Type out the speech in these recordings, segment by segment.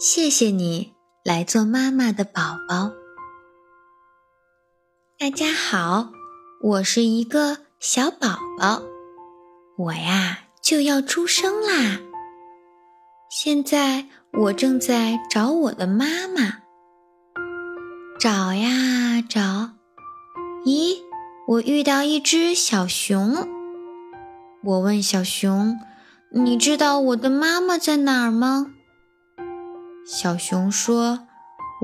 谢谢你来做妈妈的宝宝。大家好，我是一个小宝宝，我呀就要出生啦。现在我正在找我的妈妈，找呀找，咦，我遇到一只小熊。我问小熊：“你知道我的妈妈在哪儿吗？”小熊说：“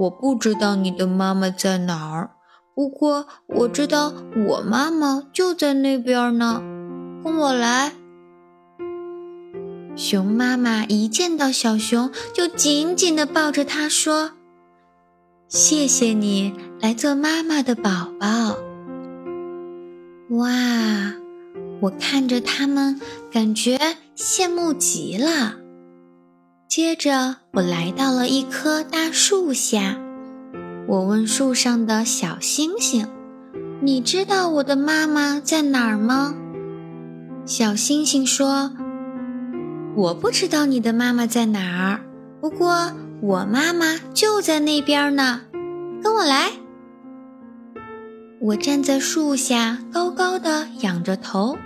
我不知道你的妈妈在哪儿，不过我知道我妈妈就在那边呢。跟我来。”熊妈妈一见到小熊，就紧紧地抱着它说：“谢谢你来做妈妈的宝宝。”哇，我看着他们，感觉羡慕极了。接着，我来到了一棵大树下。我问树上的小星星：“你知道我的妈妈在哪儿吗？”小星星说：“我不知道你的妈妈在哪儿，不过我妈妈就在那边呢。跟我来。”我站在树下，高高的仰着头，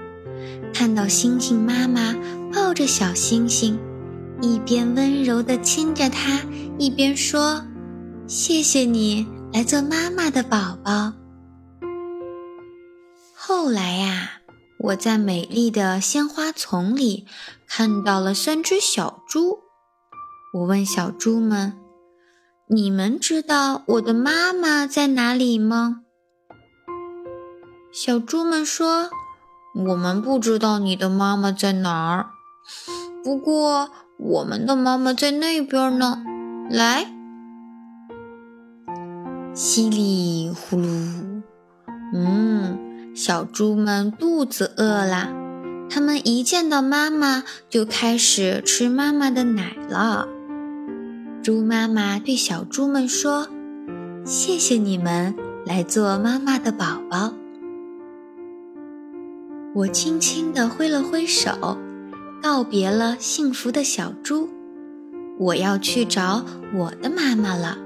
看到星星妈妈抱着小星星。一边温柔地亲着它，一边说：“谢谢你来做妈妈的宝宝。”后来呀，我在美丽的鲜花丛里看到了三只小猪。我问小猪们：“你们知道我的妈妈在哪里吗？”小猪们说：“我们不知道你的妈妈在哪儿，不过……”我们的妈妈在那边呢，来，稀里呼噜，嗯，小猪们肚子饿了，它们一见到妈妈就开始吃妈妈的奶了。猪妈妈对小猪们说：“谢谢你们来做妈妈的宝宝。”我轻轻地挥了挥手。告别了幸福的小猪，我要去找我的妈妈了。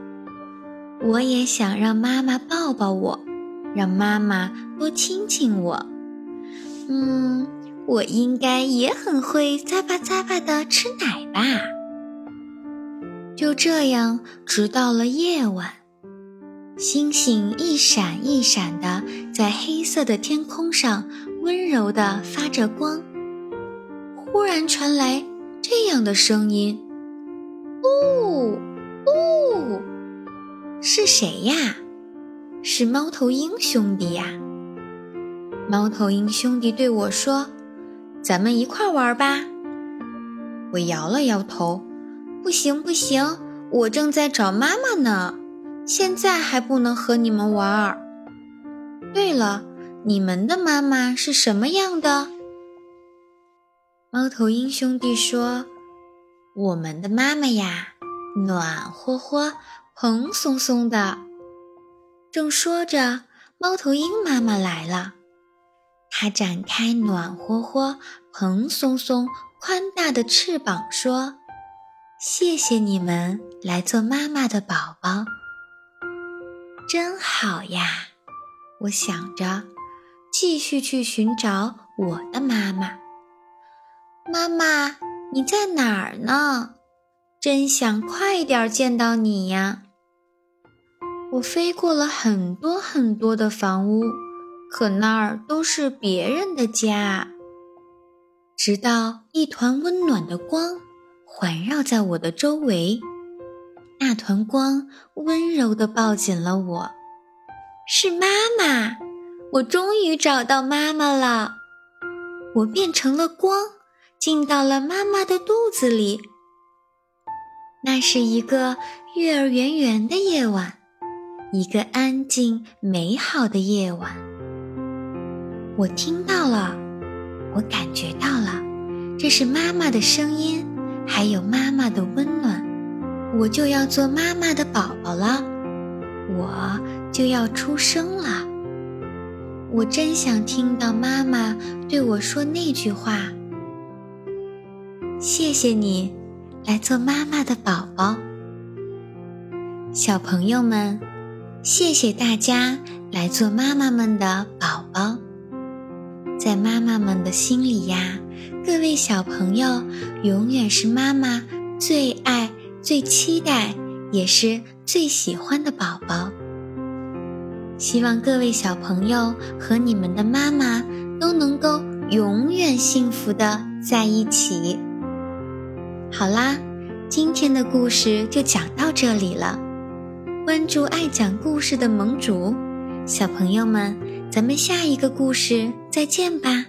我也想让妈妈抱抱我，让妈妈多亲亲我。嗯，我应该也很会咂巴咂巴的吃奶吧。就这样，直到了夜晚，星星一闪一闪的在黑色的天空上温柔的发着光。忽然传来这样的声音：“呜呜，是谁呀？是猫头鹰兄弟呀！”猫头鹰兄弟对我说：“咱们一块玩吧。”我摇了摇头：“不行不行，我正在找妈妈呢，现在还不能和你们玩。”对了，你们的妈妈是什么样的？猫头鹰兄弟说：“我们的妈妈呀，暖和和、蓬松松的。”正说着，猫头鹰妈妈来了。它展开暖和和、蓬松松、宽大的翅膀，说：“谢谢你们来做妈妈的宝宝，真好呀！”我想着，继续去寻找我的妈妈。妈妈，你在哪儿呢？真想快点见到你呀！我飞过了很多很多的房屋，可那儿都是别人的家。直到一团温暖的光环绕在我的周围，那团光温柔地抱紧了我。是妈妈，我终于找到妈妈了。我变成了光。进到了妈妈的肚子里。那是一个月儿圆圆的夜晚，一个安静美好的夜晚。我听到了，我感觉到了，这是妈妈的声音，还有妈妈的温暖。我就要做妈妈的宝宝了，我就要出生了。我真想听到妈妈对我说那句话。谢谢你，来做妈妈的宝宝。小朋友们，谢谢大家来做妈妈们的宝宝。在妈妈们的心里呀，各位小朋友永远是妈妈最爱、最期待，也是最喜欢的宝宝。希望各位小朋友和你们的妈妈都能够永远幸福的在一起。好啦，今天的故事就讲到这里了。关注爱讲故事的盟主，小朋友们，咱们下一个故事再见吧。